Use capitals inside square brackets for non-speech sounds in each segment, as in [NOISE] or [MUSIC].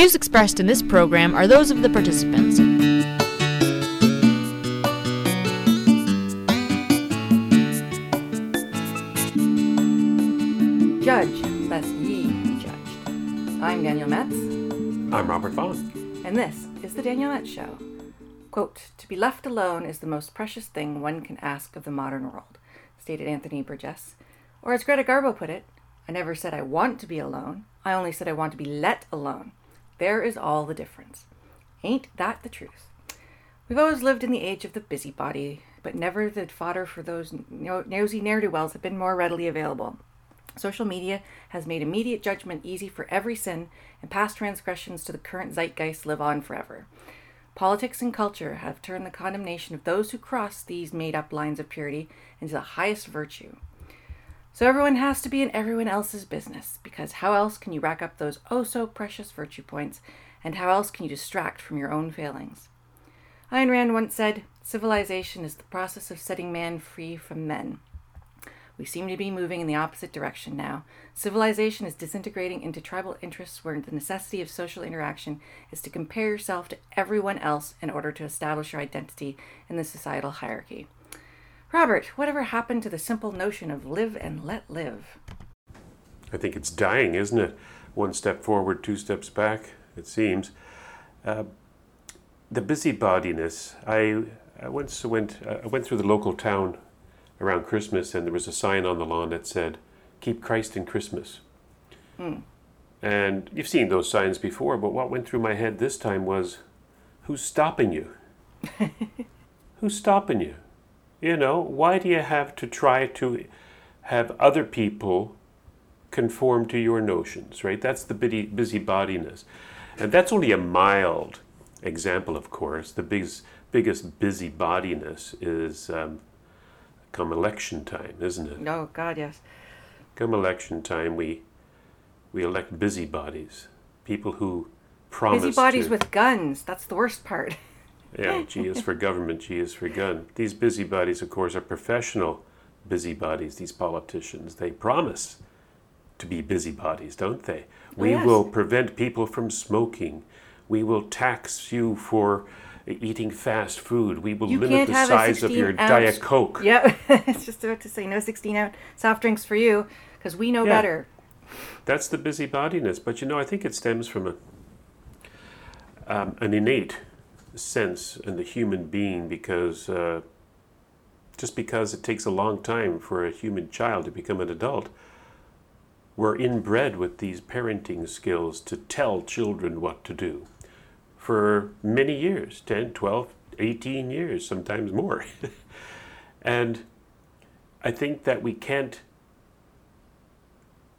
views expressed in this program are those of the participants. Judge, lest ye be judged. I'm Daniel Metz, I'm Robert Vaughn. and this is The Daniel Metz Show. Quote, To be left alone is the most precious thing one can ask of the modern world, stated Anthony Burgess. Or as Greta Garbo put it, I never said I want to be alone, I only said I want to be let alone. There is all the difference. Ain't that the truth? We've always lived in the age of the busybody, but never the fodder for those no- nosy ne'er-do-wells have been more readily available. Social media has made immediate judgment easy for every sin, and past transgressions to the current zeitgeist live on forever. Politics and culture have turned the condemnation of those who cross these made up lines of purity into the highest virtue. So everyone has to be in everyone else's business, because how else can you rack up those oh so precious virtue points, and how else can you distract from your own failings? Ayn Rand once said, Civilization is the process of setting man free from men. We seem to be moving in the opposite direction now. Civilization is disintegrating into tribal interests where the necessity of social interaction is to compare yourself to everyone else in order to establish your identity in the societal hierarchy. Robert, whatever happened to the simple notion of live and let live? I think it's dying, isn't it? One step forward, two steps back, it seems. Uh, the busybodiness. I, I once went, uh, I went through the local town around Christmas, and there was a sign on the lawn that said, Keep Christ in Christmas. And you've seen those signs before, but what went through my head this time was, Who's stopping you? [LAUGHS] Who's stopping you? You know, why do you have to try to have other people conform to your notions, right? That's the busy, busybodiness. And that's only a mild example, of course. The biggest, biggest busybodiness is um, come election time, isn't it? Oh, God, yes. Come election time, we, we elect busybodies, people who promise Busybodies to, with guns. That's the worst part. [LAUGHS] Yeah, G is for government, G is for gun. These busybodies, of course, are professional busybodies, these politicians. They promise to be busybodies, don't they? We yes. will prevent people from smoking. We will tax you for eating fast food. We will You limit the size of your ounce- Diet Coke. [LAUGHS] Yep. [LAUGHS] it's just about to say no 16 ounce soft drinks for you because we know Yeah. better. That's the busybodiness. But you know, I think it stems from a, um, an innate sense in the human being because uh, just because it takes a long time for a human child to become an adult, we're inbred with these parenting skills to tell children what to do for many years 10, 12, 18 years, sometimes more. [LAUGHS] and I think that we can't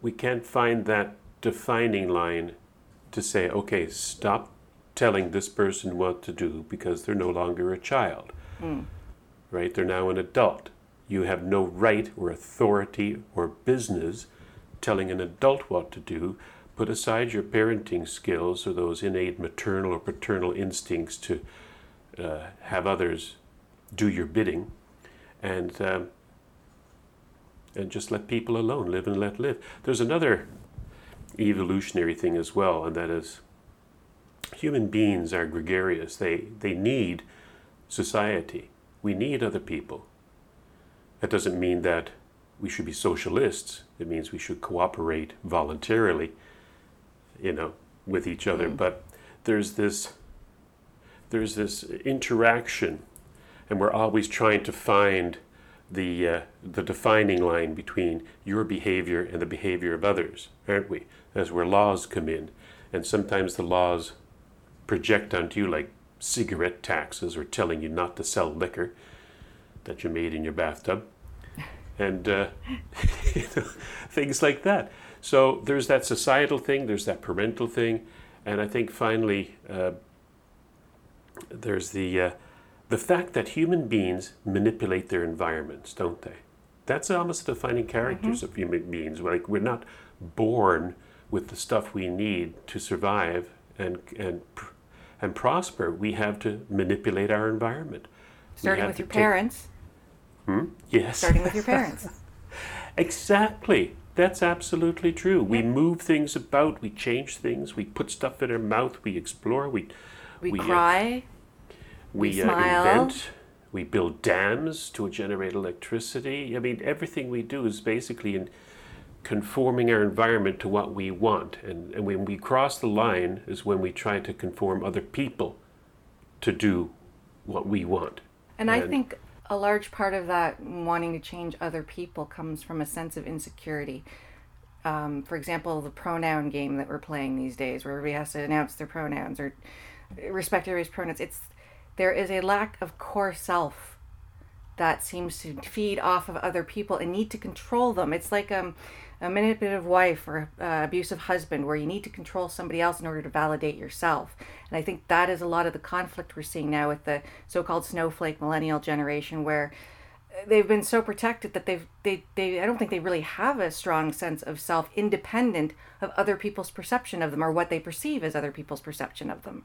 we can't find that defining line to say, okay, stop telling this person what to do because they're no longer a child. Right? They're now an adult. You have no right or authority or business telling an adult what to do. Put aside your parenting skills or those innate maternal or paternal instincts to uh, have others do your bidding and um, and just let people alone, live and let live. There's another evolutionary thing as well, and that is human beings are gregarious. They they need society. We need other people. That doesn't mean that we should be socialists. It means we should cooperate voluntarily, you know, with each other. But there's this there's this interaction, and we're always trying to find the uh, the defining line between your behavior and the behavior of others, aren't we? That's where laws come in, and sometimes the laws project onto you like cigarette taxes or telling you not to sell liquor that you made in your bathtub, [LAUGHS] and uh, [LAUGHS] you know, things like that. So there's that societal thing, there's that parental thing, and I think finally uh, there's the uh, the fact that human beings manipulate their environments, don't they? That's almost the defining characters of human beings. Like we're not born with the stuff we need to survive and and pr- and prosper. We have to manipulate our environment. Starting with your take- parents. Yes. Starting with your parents. [LAUGHS] Exactly. That's absolutely true. We move things about, we change things, we put stuff in our mouth, we explore, we We, We, uh, cry. we, We uh, invent, we build dams to generate electricity. I mean, everything we do is basically in conforming our environment to what we want. And, and when we cross the line is when we try to conform other people to do what we want. And I think a large part of that wanting to change other people comes from a sense of insecurity. Um, for example, the pronoun game that we're playing these days, where everybody has to announce their pronouns or respect everybody's pronouns. It's there is a lack of core self that seems to feed off of other people and need to control them. It's like um, a manipulative wife or uh, abusive husband where you need to control somebody else in order to validate yourself. And I think that is a lot of the conflict we're seeing now with the so-called snowflake millennial generation where they've been so protected that they've they, they I don't think they really have a strong sense of self independent of other people's perception of them or what they perceive as other people's perception of them.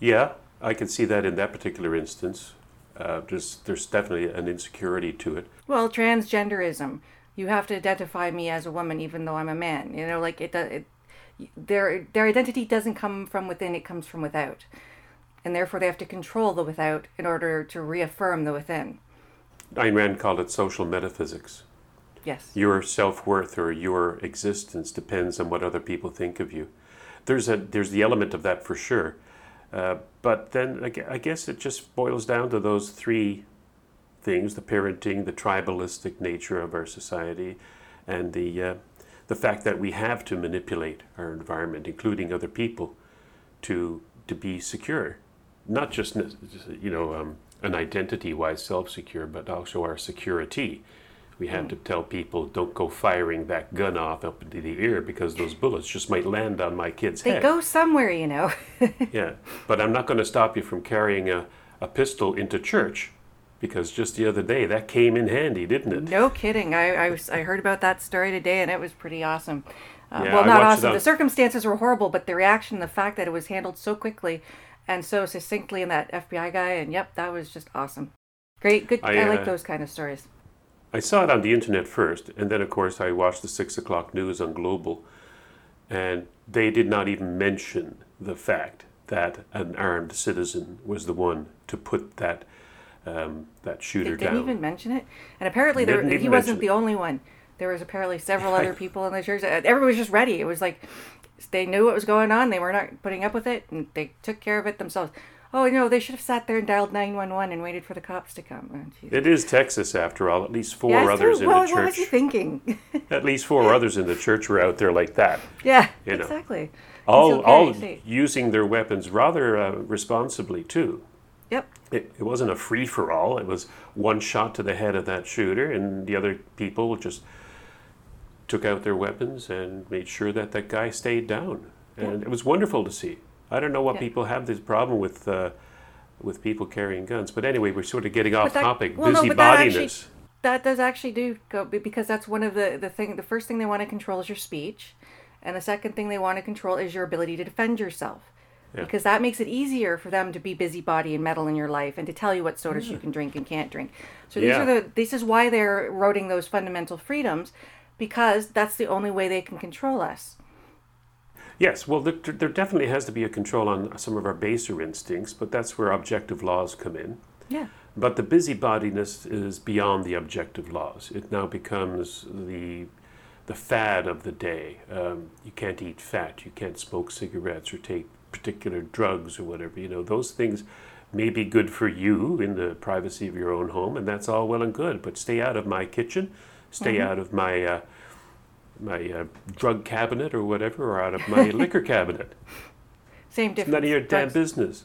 Yeah, I can see that in that particular instance. Uh, there's, there's definitely an insecurity to it. Well, transgenderism. You have to identify me as a woman, even though I'm a man. You know, like it. does. It, their their identity doesn't come from within; it comes from without, and therefore they have to control the without in order to reaffirm the within. Ayn Rand called it social metaphysics. Yes. Your self worth or your existence depends on what other people think of you. There's a there's the element of that for sure, uh, but then I guess it just boils down to those three things: the parenting, the tribalistic nature of our society, and the uh, the fact that we have to manipulate our environment, including other people, to to be secure, not just you know um, an identity-wise self-secure, but also our security. We have to tell people don't go firing that gun off up into the air because those bullets just might land on my kid's They head. They go somewhere, you know. Yeah, [LAUGHS] but I'm not going to stop you from carrying a, a pistol into church because just the other day that came in handy, didn't it? no kidding. I, I, was, I heard about that story today and it was pretty awesome. Uh, Yeah, well, not awesome. The circumstances were horrible, but the reaction, the fact that it was handled so quickly and so succinctly, and that FBI guy, and yep, that was just awesome. Great, good. I, I, like uh, those kind of stories. I saw it on the internet first, and then of course I watched the six o'clock news on Global, and they did not even mention the fact that an armed citizen was the one to put that um, that They shooter didn't down. even mention it, and apparently there, he wasn't mention the only one. There was apparently several [LAUGHS] other people in the church. Uh, Everyone was just ready. It was like they knew what was going on. They were not putting up with it, and they took care of it themselves. Oh no, they should have sat there and dialed nine one one and waited for the cops to come. Oh. It is Texas, after all. At least four others in the what was he church. thinking? At least four [LAUGHS] others in the church were out there like that, yeah, You know. exactly. All okay, all see. using their weapons rather uh, responsibly too. Yep. It, it wasn't a free for all. It was one shot to the head of that shooter, and the other people just took out their weapons and made sure that that guy stayed down. And it was wonderful to see. I don't know what Yeah. people have this problem with uh, with people carrying guns, but anyway, we're sort of getting off that- topic. well, no, that actually- That does actually do go because that's one of the the thing. The first thing they want to control is your speech, and the second thing they want to control is your ability to defend yourself. Yeah. Because that makes it easier for them to be busybody and meddle in your life and to tell you what sodas you can drink and can't drink. So these Yeah. are the this is why they're eroding those fundamental freedoms, because that's the only way they can control us. Yes, well, there, there definitely has to be a control on some of our baser instincts, but that's where objective laws come in. Yeah. But the busybodiness is beyond the objective laws. It now becomes the the fad of the day. Um, you can't eat fat. You can't smoke cigarettes or take particular drugs or whatever. You know, those things may be good for you in the privacy of your own home, and that's all well and good. But stay out of my kitchen. Stay out of my uh, my uh, drug cabinet or whatever, or out of my [LAUGHS] liquor cabinet. Same difference. None of your damn business.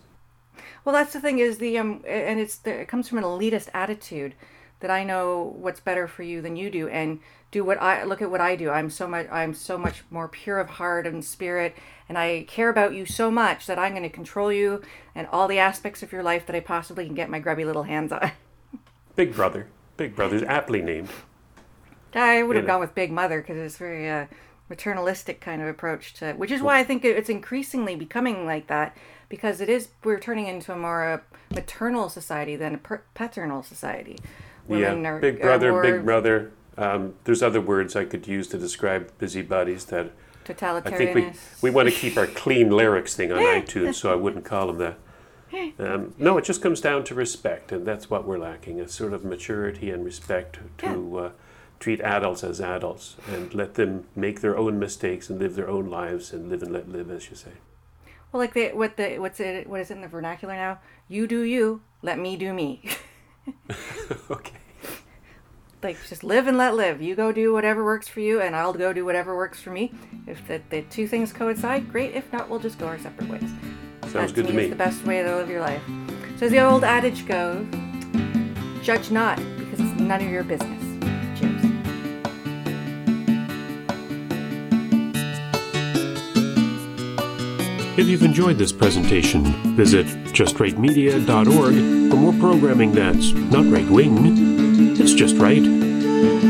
Well, that's the thing is the um, and it's the, it comes from an elitist attitude that I know what's better for you than you do, and do what I look at what I do. I'm so much I'm so much more pure of heart and spirit, and I care about you so much that I'm going to control you and all the aspects of your life that I possibly can get my grubby little hands on. [LAUGHS] Big Brother. Big Brother's aptly named. I would have gone with Big Mother because it's very uh, maternalistic kind of approach to, which is why I think it's increasingly becoming like that because it is we're turning into a more uh, maternal society than a per- paternal society. Yeah, are- Big are Brother, more- Big Brother. Um, there's other words I could use to describe busybodies that I think we, we want to keep our clean lyrics thing on [LAUGHS] iTunes, so I wouldn't call them that. [LAUGHS] Um, no, it just comes down to respect, and that's what we're lacking a sort of maturity and respect to uh, treat adults as adults and let them make their own mistakes and live their own lives and live and let live, as you say. Well, like the what the what's it what is it in the vernacular now? You do you, let me do me. [LAUGHS] okay. [LAUGHS] like just live and let live. You go do whatever works for you, and I'll go do whatever works for me. If the, the two things coincide, great. If not, we'll just go our separate ways. Sounds that good to is me. the best way to live your life. So as the old adage goes, judge not because it's none of your business. If you've enjoyed this presentation, visit justrightmedia.org for more programming that's not right wing, it's just right.